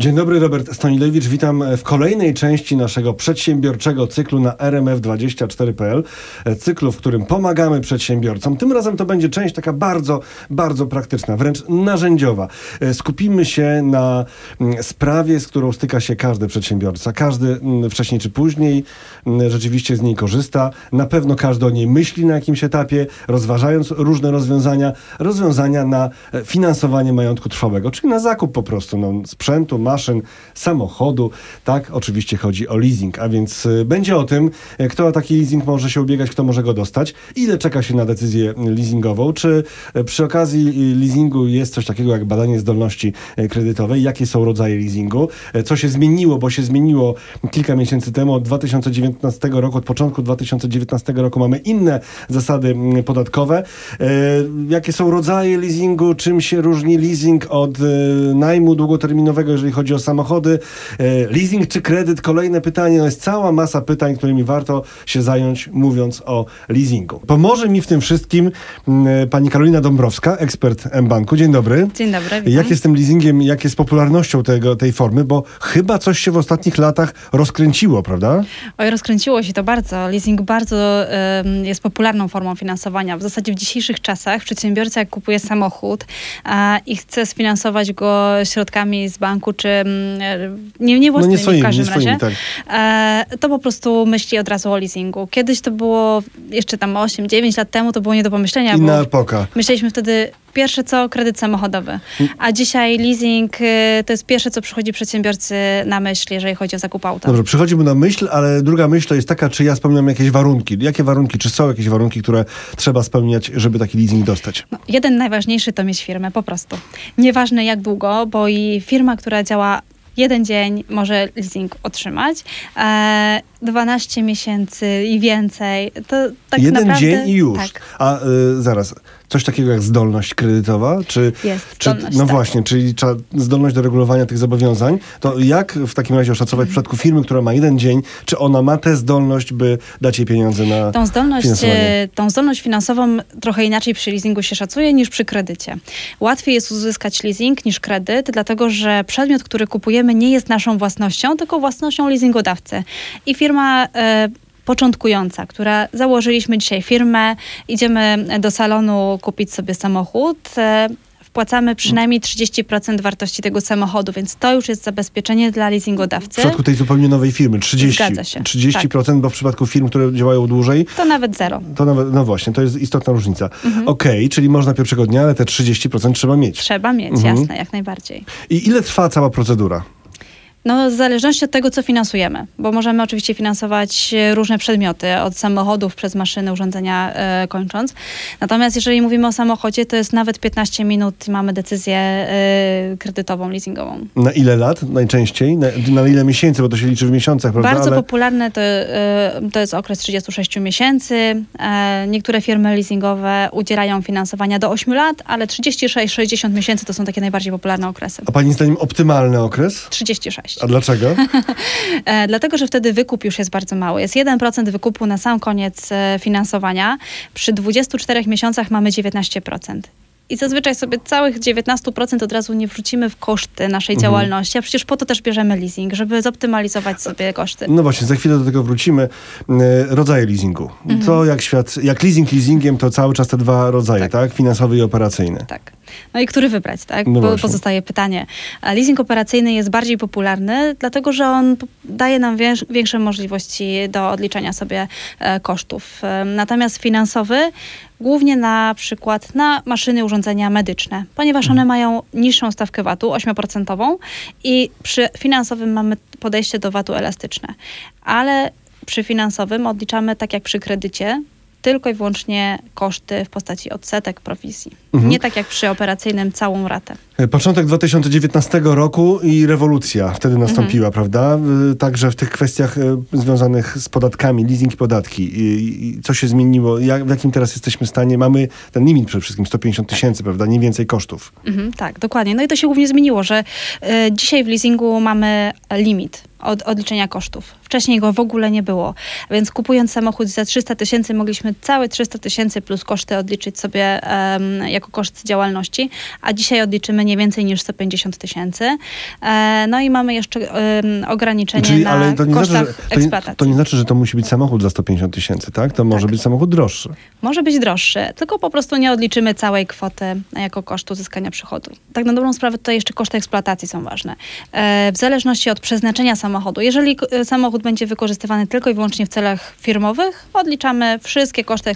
Dzień dobry, Robert Stonilewicz. Witam w kolejnej części naszego przedsiębiorczego cyklu na rmf24.pl. Cyklu, w którym pomagamy przedsiębiorcom. Tym razem to będzie część taka bardzo, bardzo praktyczna, wręcz narzędziowa. Skupimy się na mm, sprawie, z którą styka się każdy przedsiębiorca. Każdy mm, wcześniej czy później mm, rzeczywiście z niej korzysta. Na pewno każdy o niej myśli na jakimś etapie, rozważając różne rozwiązania. Rozwiązania na e, finansowanie majątku trwałego, czyli na zakup po prostu no, sprzętu, maszyn, samochodu. Tak, oczywiście chodzi o leasing, a więc y, będzie o tym, y, kto o taki leasing może się ubiegać, kto może go dostać, ile czeka się na decyzję leasingową, czy y, przy okazji leasingu jest coś takiego jak badanie zdolności kredytowej, jakie są rodzaje leasingu, co się zmieniło, bo się zmieniło kilka miesięcy temu, od 2019 roku, od początku 2019 roku mamy inne zasady mm, podatkowe. Jakie są rodzaje leasingu, czym się różni leasing od najmu długoterminowego, jeżeli chodzi chodzi o samochody, e, leasing czy kredyt? Kolejne pytanie. No jest cała masa pytań, którymi warto się zająć, mówiąc o leasingu. Pomoże mi w tym wszystkim e, pani Karolina Dąbrowska, ekspert M-Banku. Dzień dobry. Dzień dobry. Witam. Jak jest z tym leasingiem, jak jest popularnością tego, tej formy? Bo chyba coś się w ostatnich latach rozkręciło, prawda? Oj, rozkręciło się to bardzo. Leasing bardzo y, jest popularną formą finansowania. W zasadzie w dzisiejszych czasach przedsiębiorca, jak kupuje samochód y, i chce sfinansować go środkami z banku czy Mm, nie, nie własnymi no nie swoimi, w każdym razie, tak. E, to po prostu myśli od razu o leasingu. Kiedyś to było jeszcze tam 8-9 lat temu, to było nie do pomyślenia. Inna epoka. Myśleliśmy wtedy pierwsze co kredyt samochodowy, a dzisiaj leasing y, to jest pierwsze co przychodzi przedsiębiorcy na myśl, jeżeli chodzi o zakup auta. Dobrze, przychodzi mu na myśl, ale druga myśl to jest taka, czy ja spełniam jakieś warunki. Jakie warunki, czy są jakieś warunki, które trzeba spełniać, żeby taki leasing dostać? No, jeden najważniejszy to mieć firmę, po prostu. Nieważne jak długo, bo i firma, która działa jeden dzień może leasing otrzymać. E, 12 miesięcy i więcej. To tak jeden naprawdę, dzień i już. Tak. A y, zaraz, coś takiego jak zdolność kredytowa? Czy, Jest czy, zdolność, No tak. właśnie, czyli zdolność do regulowania tych zobowiązań. To jak w takim razie oszacować w przypadku firmy, która ma jeden dzień, czy ona ma tę zdolność, by dać jej pieniądze na tą zdolność, finansowanie? Tą zdolność finansową trochę inaczej przy leasingu się szacuje niż przy kredycie. Łatwiej jest uzyskać leasing niż kredyt, dlatego że przedmiot, który kupujemy nie jest naszą własnością, tylko własnością leasingodawcy. I firma... Y początkująca, która założyliśmy dzisiaj firmę, idziemy do salonu kupić sobie samochód e, wpłacamy przynajmniej 30% wartości tego samochodu, więc to już jest zabezpieczenie dla leasingodawcy. W przypadku tej zupełnie nowej firmy 30%. Zgadza się. 30%, tak. bo w przypadku firm, które działają dłużej. To nawet zero. To nawet, no właśnie, to jest istotna różnica. Mhm. Okej, okay, czyli można pierwszego dnia, ale te 30% trzeba mieć. Trzeba mieć, mhm. jasne, jak najbardziej. I ile trwa cała procedura? No, w zależności od tego, co finansujemy, bo możemy oczywiście finansować e, różne przedmioty, od samochodów przez maszyny, urządzenia e, kończąc. Natomiast jeżeli mówimy o samochodzie, to jest nawet 15 minut i mamy decyzję e, kredytową, leasingową. Na ile lat najczęściej? Na, na, ile miesięcy, bo to się liczy w miesiącach, prawda? Bardzo Ale... popularne to, e, to jest okres 36 miesięcy. E, niektóre firmy leasingowe udzielają finansowania do 8 lat, ale 36-60 miesięcy to są takie najbardziej popularne okresy. A pani zdaniem optymalny okres? 36. A dlaczego? e, dlatego, że wtedy wykup już jest bardzo mały. Jest 1% wykupu na sam koniec e, finansowania. Przy 24 miesiącach mamy 19% i zazwyczaj sobie całych 19% od razu nie wrzucimy w koszty naszej mhm. działalności, a przecież po to też bierzemy leasing, żeby zoptymalizować sobie koszty. No właśnie, za chwilę do tego wrócimy. E, rodzaje leasingu. Mhm. To jak świat, jak leasing leasingiem, to cały czas te dwa rodzaje, tak? tak? Finansowy i operacyjny. Tak. No i który wybrać, tak? No pozostaje pytanie. Leasing operacyjny jest bardziej popularny, dlatego że on daje nam większe możliwości do odliczenia sobie e, kosztów. Natomiast finansowy głównie na przykład na maszyny, urządzenia medyczne, ponieważ one mhm. mają niższą stawkę VAT-u, 8% i przy finansowym mamy podejście do VAT-u elastyczne. Ale przy finansowym odliczamy tak jak przy kredycie, tylko i wyłącznie koszty w postaci odsetek prowizji. Mhm. Nie tak jak przy operacyjnym całą ratę. E, początek 2019 roku i rewolucja wtedy nastąpiła, mhm. prawda? E, także w tych kwestiach e, związanych z podatkami, leasing i podatki. I, co się zmieniło? Jak, w jakim teraz jesteśmy stanie? Mamy ten limit przede wszystkim 150 tysięcy, prawda? Nie więcej kosztów. Mhm, tak, dokładnie. No i to się głównie zmieniło, że y, dzisiaj w leasingu mamy limit od odliczenia kosztów. Wcześniej go w ogóle nie było. Więc kupując samochód za 300 tysięcy mogliśmy całe 300 tysięcy plus koszty odliczyć sobie um, jako koszt działalności, a dzisiaj odliczymy nie więcej niż 150 tysięcy. No i mamy jeszcze ograniczenie Czyli, na ale to nie kosztach znaczy, że, to eksploatacji. Nie, to nie znaczy, że to musi być samochód za 150 tysięcy, tak? To może tak. być samochód droższy. Może być droższy, tylko po prostu nie odliczymy całej kwoty jako kosztu uzyskania przychodu. Tak na dobrą sprawę tutaj jeszcze koszty eksploatacji są ważne. W zależności od przeznaczenia samochodu. Jeżeli samochód będzie wykorzystywany tylko i wyłącznie w celach firmowych, odliczamy wszystkie koszty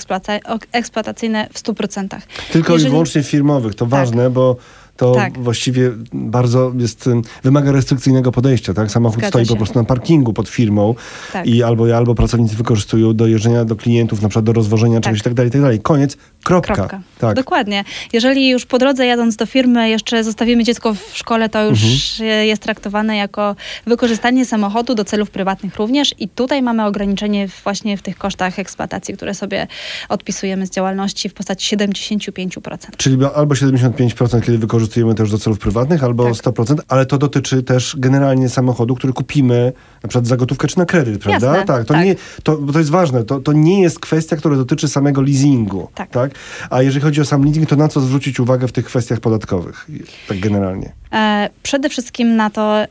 eksploatacyjne w 100%. Tylko Jeżeli... i wyłącznie firmowych, to tak. ważne, bo to tak. właściwie bardzo jest, wymaga restrykcyjnego podejścia, tak? Samochód Zgadza stoi się. po prostu na parkingu pod firmą tak. i albo, albo pracownicy wykorzystują do jeżdżenia do klientów, na przykład do rozwożenia tak. czegoś i tak dalej, tak dalej. Koniec, kropka. kropka. Tak. Dokładnie. Jeżeli już po drodze jadąc do firmy jeszcze zostawimy dziecko w szkole, to już mhm. jest traktowane jako wykorzystanie samochodu do celów prywatnych również i tutaj mamy ograniczenie właśnie w tych kosztach eksploatacji, które sobie odpisujemy z działalności w postaci 75%. Czyli albo 75%, kiedy wykorzystujemy wykorzystujemy też do celów prywatnych, albo tak. 100%, ale to dotyczy też generalnie samochodu, który kupimy na przykład za gotówkę czy na kredyt, prawda? Jasne, tak, to, tak. Nie, to, to jest ważne, to, to nie jest kwestia, która dotyczy samego leasingu, tak. tak? A jeżeli chodzi o sam leasing, to na co zwrócić uwagę w tych kwestiach podatkowych, tak generalnie? E, przede wszystkim na to,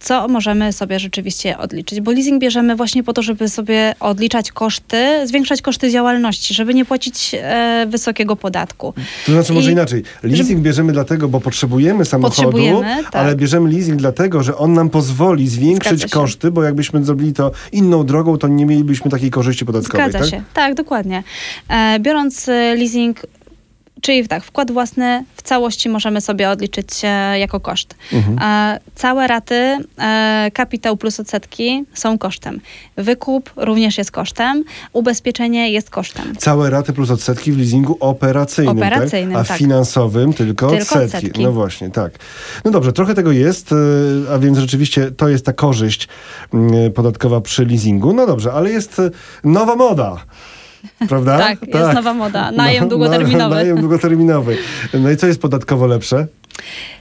co możemy sobie rzeczywiście odliczyć. Bo leasing bierzemy właśnie po to, żeby sobie odliczać koszty, zwiększać koszty działalności, żeby nie płacić e, wysokiego podatku. To znaczy może I, inaczej. Leasing żeby... bierzemy dlatego, bo potrzebujemy samochodu, potrzebujemy, tak. ale bierzemy leasing dlatego, że on nam pozwoli zwiększyć koszty, bo jakbyśmy zrobili to inną drogą, to nie mielibyśmy takiej korzyści podatkowej. Zgadza tak? się. Tak, dokładnie. E, biorąc e, leasing Czyli tak, wkład własny w całości możemy sobie odliczyć e, jako koszt. Mhm. E, całe raty, e, kapitał plus odsetki są kosztem. Wykup również jest kosztem. Ubezpieczenie jest kosztem. Całe raty plus odsetki w leasingu operacyjnym, operacyjnym tak? a tak. finansowym tylko, tylko odsetki. odsetki. No właśnie, tak. No dobrze, trochę tego jest, a więc rzeczywiście to jest ta korzyść mm, podatkowa przy leasingu. No dobrze, ale jest nowa moda. Prawda? tak, jest tak. nowa moda. Najem no, długoterminowy. Najem długoterminowy. No i co jest podatkowo lepsze?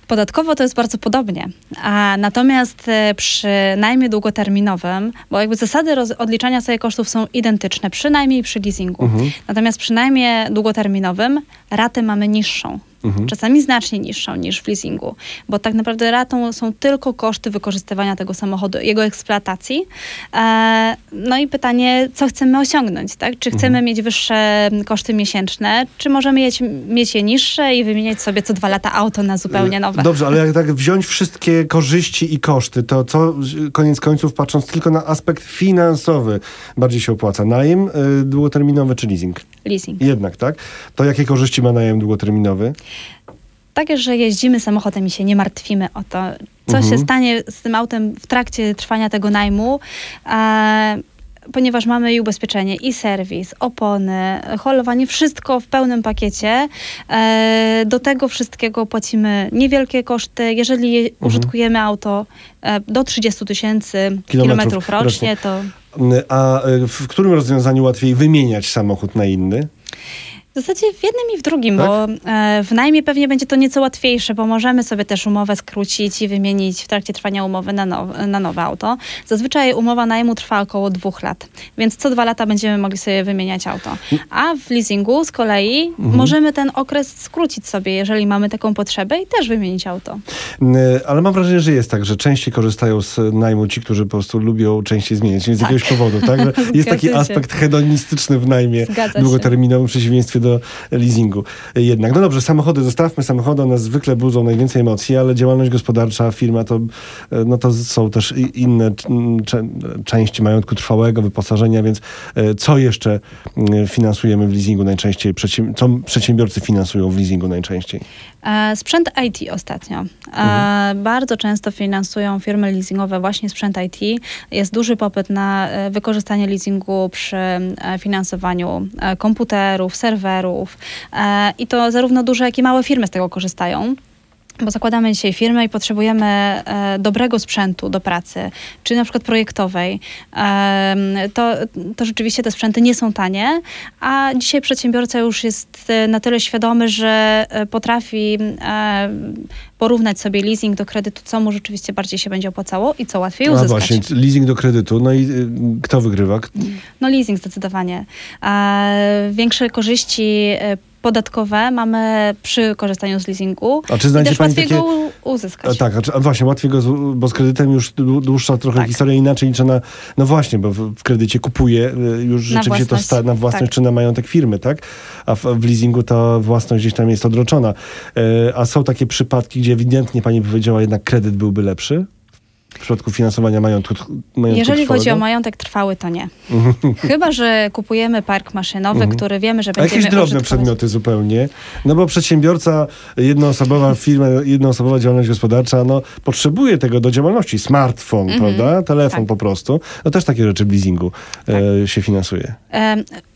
Podatkowo to jest bardzo podobnie. A natomiast e, przy najmie długoterminowym, bo jakby zasady odliczania sobie kosztów są identyczne, przynajmniej przy leasingu. Mhm. Natomiast przy najmie długoterminowym ratę mamy niższą. Mhm. Czasami znacznie niższą niż w leasingu, bo tak naprawdę ratą są tylko koszty wykorzystywania tego samochodu, jego eksploatacji. E, no i pytanie, co chcemy osiągnąć, tak? Czy chcemy mhm. mieć wyższe koszty miesięczne, czy możemy mieć, mieć je niższe i wymieniać sobie co dwa lata auto na zupełnie e, nowe? Dobrze, ale jak tak wziąć wszystkie korzyści i koszty, to co koniec końców, patrząc tylko na aspekt finansowy, bardziej się opłaca? Najem y, długoterminowy czy leasing? Leasing. Jednak, tak? To jakie korzyści ma najem długoterminowy? Takie, że jeździmy samochodem i się nie martwimy o to, co mhm. się stanie z tym autem w trakcie trwania tego najmu. E, ponieważ mamy i ubezpieczenie, i serwis, opony, holowanie, wszystko w pełnym pakiecie. E, do tego wszystkiego płacimy niewielkie koszty. Jeżeli mhm. użytkujemy auto e, do 30 tysięcy kilometrów rocznie, to... A e, w którym rozwiązaniu łatwiej wymieniać samochód na inny? W zasadzie w jednym i w drugim, tak? bo e, w najmie pewnie będzie to nieco łatwiejsze, bo możemy sobie też umowę skrócić i wymienić w trakcie trwania umowy na, now, na nowe auto. Zazwyczaj umowa najmu trwa około dwóch lat, więc co dwa lata będziemy mogli sobie wymieniać auto. A w leasingu z kolei mhm. możemy ten okres skrócić sobie, jeżeli mamy taką potrzebę i też wymienić auto. Ale mam wrażenie, że jest tak, że częściej korzystają z najmu ci, którzy po prostu lubią częściej zmieniać, z tak. jakiegoś powodu, tak? Jest taki aspekt hedonistyczny w najmie długoterminowym w przeciwieństwie do do leasingu jednak. No dobrze, samochody, zostawmy samochody, one zwykle budzą najwięcej emocji, ale działalność gospodarcza, firma to, no to są też inne części majątku trwałego, wyposażenia, więc e, co jeszcze finansujemy w leasingu najczęściej? Co przedsiębiorcy finansują w leasingu najczęściej? E, sprzęt IT ostatnio. E, mhm. Bardzo często finansują firmy leasingowe właśnie sprzęt IT. Jest duży popyt na wykorzystanie leasingu przy finansowaniu komputerów, serwerów, serwerów. E, I to zarówno duże, jak i małe firmy z tego korzystają bo zakładamy dzisiaj firmę i potrzebujemy e, dobrego sprzętu do pracy, czy na przykład projektowej, e, to, to rzeczywiście te sprzęty nie są tanie, a dzisiaj przedsiębiorca już jest e, na tyle świadomy, że e, potrafi e, porównać sobie leasing do kredytu, co mu rzeczywiście bardziej się będzie opłacało i co łatwiej uzyskać. A właśnie, leasing do kredytu, no i y, kto wygrywa? No leasing zdecydowanie. E, większe korzyści podatkowe mamy przy korzystaniu z leasingu. A czy znajdzie Pani takie... uzyskać. A, tak, a, czy, a, właśnie, łatwiej go, bo z kredytem już dłuższa trochę tak. historia inaczej niż na, no właśnie, bo w, w kredycie kupuje y, już rzeczywiście to sta, na własność tak. czy na majątek firmy, tak? A w, w leasingu ta własność gdzieś tam jest odroczona. E, a są takie przypadki, gdzie ewidentnie Pani powiedziała, jednak kredyt byłby lepszy? W przypadku finansowania majątku, majątku Jeżeli trwałego? chodzi o majątek trwały, to nie. Chyba, że kupujemy park maszynowy, mhm. który wiemy, że będziemy A jakieś drobne przedmioty zupełnie. No bo przedsiębiorca, jednoosobowa firma, jednoosobowa działalność gospodarcza, no potrzebuje tego do działalności. Smartfon, mhm. prawda? Telefon tak. po prostu. No też takie rzeczy w leasingu tak. e, się finansuje.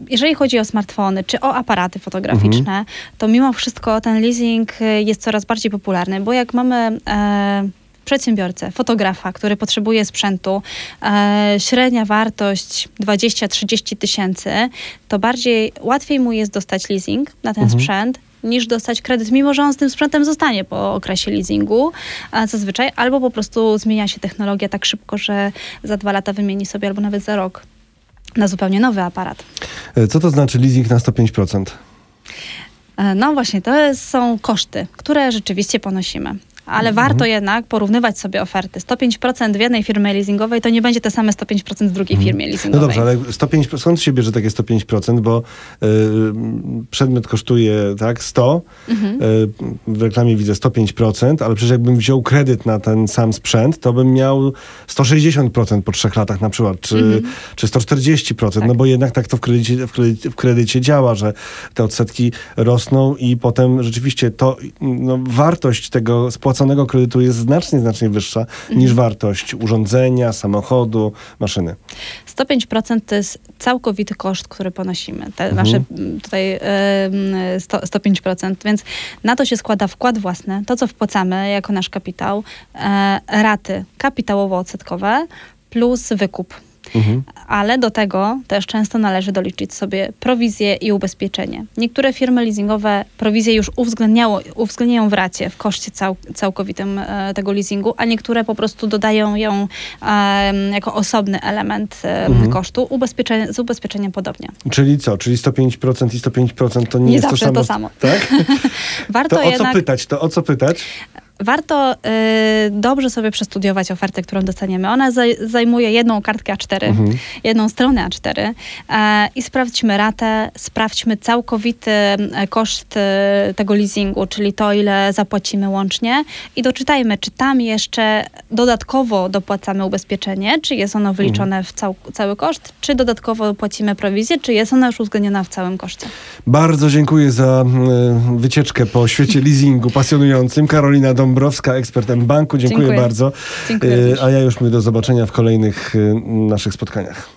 jeżeli chodzi o smartfony, czy o aparaty fotograficzne, mhm. to mimo wszystko ten leasing e, jest coraz bardziej popularny, bo jak mamy... E, przedsiębiorcę, fotografa, który potrzebuje sprzętu, e, średnia wartość 20-30 tysięcy, to bardziej łatwiej mu jest dostać leasing na ten mhm. sprzęt, niż dostać kredyt, mimo że on z tym sprzętem zostanie po okresie leasingu zazwyczaj, albo po prostu zmienia się technologia tak szybko, że za dwa lata wymieni sobie, albo nawet za rok na zupełnie nowy aparat. E, co to znaczy leasing na 105%? E, no właśnie, to są koszty, które rzeczywiście ponosimy ale mhm. warto jednak porównywać sobie oferty. 105% w jednej firmie leasingowej to nie będzie te same 105% w drugiej mhm. firmie leasingowej. No dobrze, ale 105, skąd się bierze takie 105%, bo y, przedmiot kosztuje tak 100, mhm. y, w reklamie widzę 105%, ale przecież jakbym wziął kredyt na ten sam sprzęt, to bym miał 160% po trzech latach na przykład, czy, mhm. czy 140%, tak. no bo jednak tak to w kredycie, w, kredycie, w kredycie działa, że te odsetki rosną i potem rzeczywiście to, no, wartość tego spłaty spłaconego kredytu jest znacznie, znacznie wyższa mhm. niż wartość urządzenia, samochodu, maszyny. 105% to jest całkowity koszt, który ponosimy. Te mhm. nasze tutaj 100, 105%, więc na to się składa wkład własny, to co wpłacamy jako nasz kapitał, e, raty kapitałowo-odsetkowe plus wykup Mhm. Ale do tego też często należy doliczyć sobie prowizję i ubezpieczenie. Niektóre firmy leasingowe prowizję już uwzględniało, uwzględniają w racie, w koszcie cał, całkowitym e, tego leasingu, a niektóre po prostu dodają ją e, jako osobny element e, mhm. kosztu. Ubezpieczenie, z ubezpieczeniem podobnie. Czyli co? Czyli 105% i 105% to nie, nie jest to samo? to samo. Tak? Warto to o jednak... co pytać? To o co pytać? Warto y, dobrze sobie przestudiować ofertę, którą dostaniemy. Ona zaj zajmuje jedną kartkę A4, mhm. jedną stronę A4 y, i sprawdźmy ratę, sprawdźmy całkowity e, koszt y, tego leasingu, czyli to, ile zapłacimy łącznie i doczytajmy, czy tam jeszcze dodatkowo dopłacamy ubezpieczenie, czy jest ono wyliczone mhm. w cał cały koszt, czy dodatkowo płacimy prowizję, czy jest ona już uwzględniona w całym koszcie. Bardzo dziękuję za wycieczkę po świecie leasingu pasjonującym. Karolina Dom Dąbrowska, ekspertem banku. Dziękuję, Dziękuję. bardzo. Dziękuję A ja już mówię do zobaczenia w kolejnych y, naszych spotkaniach.